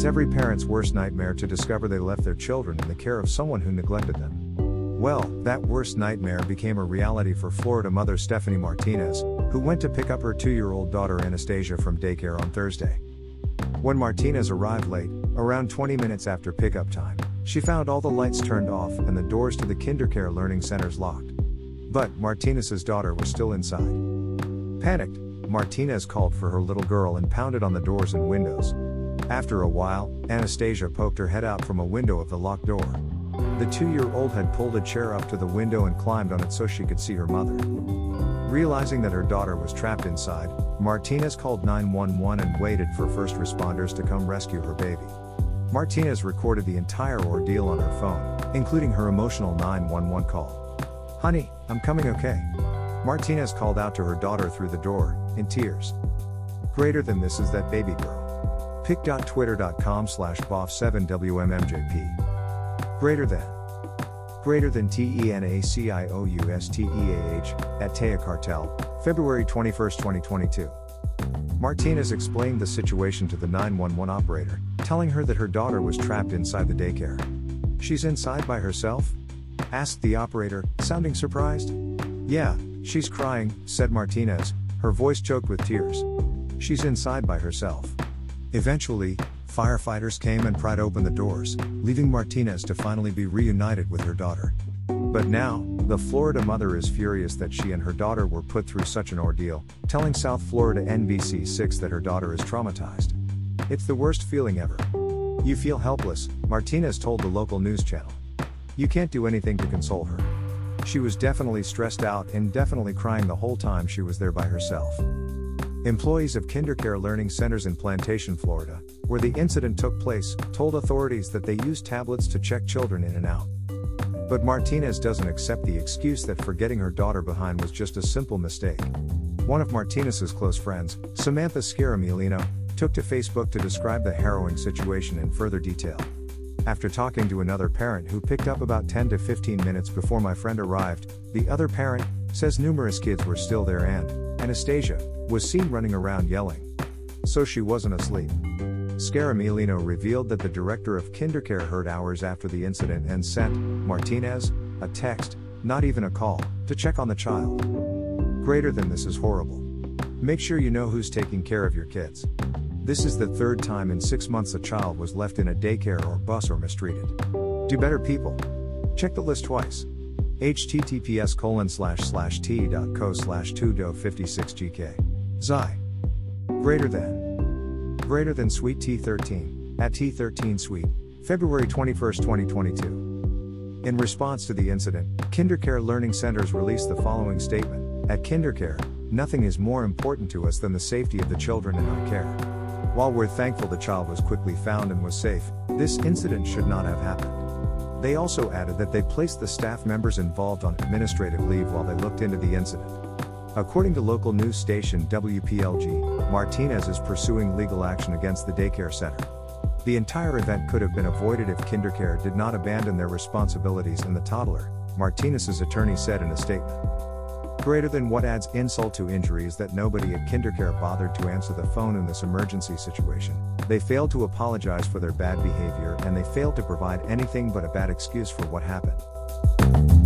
It's every parent's worst nightmare to discover they left their children in the care of someone who neglected them. Well, that worst nightmare became a reality for Florida mother Stephanie Martinez, who went to pick up her two year old daughter Anastasia from daycare on Thursday. When Martinez arrived late, around 20 minutes after pickup time, she found all the lights turned off and the doors to the kindercare learning centers locked. But Martinez's daughter was still inside. Panicked, Martinez called for her little girl and pounded on the doors and windows. After a while, Anastasia poked her head out from a window of the locked door. The two year old had pulled a chair up to the window and climbed on it so she could see her mother. Realizing that her daughter was trapped inside, Martinez called 911 and waited for first responders to come rescue her baby. Martinez recorded the entire ordeal on her phone, including her emotional 911 call. Honey, I'm coming okay. Martinez called out to her daughter through the door, in tears. Greater than this is that baby girl. pic.twitter.com slash boff7wmmjp. Greater than. Greater than T-E-N-A-C-I-O-U-S-T-E-A-H, at Taya Cartel, February 21, 2022. Martinez explained the situation to the 911 operator, telling her that her daughter was trapped inside the daycare. She's inside by herself? asked the operator, sounding surprised. Yeah, she's crying, said Martinez, her voice choked with tears. She's inside by herself. Eventually, firefighters came and pried open the doors, leaving Martinez to finally be reunited with her daughter. But now, the Florida mother is furious that she and her daughter were put through such an ordeal, telling South Florida NBC6 that her daughter is traumatized. It's the worst feeling ever. You feel helpless, Martinez told the local news channel. You can't do anything to console her. She was definitely stressed out and definitely crying the whole time she was there by herself. Employees of KinderCare Learning Centers in Plantation, Florida, where the incident took place, told authorities that they used tablets to check children in and out. But Martinez doesn't accept the excuse that forgetting her daughter behind was just a simple mistake. One of Martinez's close friends, Samantha Scaramellino, took to Facebook to describe the harrowing situation in further detail. After talking to another parent who picked up about 10 to 15 minutes before my friend arrived, the other parent says numerous kids were still there and Anastasia was seen running around yelling. So she wasn't asleep. Scaramellino revealed that the director of KinderCare heard hours after the incident and sent Martinez a text, not even a call, to check on the child. Greater than this is horrible. Make sure you know who's taking care of your kids. This is the third time in six months a child was left in a daycare or bus or mistreated. Do better, people. Check the list twice. Https colon slash slash t.co slash 2do56gk. Xi. Greater than greater than Sweet T13, at T13 Sweet, February 21, 2022. In response to the incident, KinderCare Learning Centers released the following statement At KinderCare, nothing is more important to us than the safety of the children in our care. While we're thankful the child was quickly found and was safe, this incident should not have happened. They also added that they placed the staff members involved on administrative leave while they looked into the incident. According to local news station WPLG, Martinez is pursuing legal action against the daycare center. The entire event could have been avoided if KinderCare did not abandon their responsibilities in the toddler, Martinez's attorney said in a statement. Greater than what adds insult to injury is that nobody at KinderCare bothered to answer the phone in this emergency situation. They failed to apologize for their bad behavior and they failed to provide anything but a bad excuse for what happened.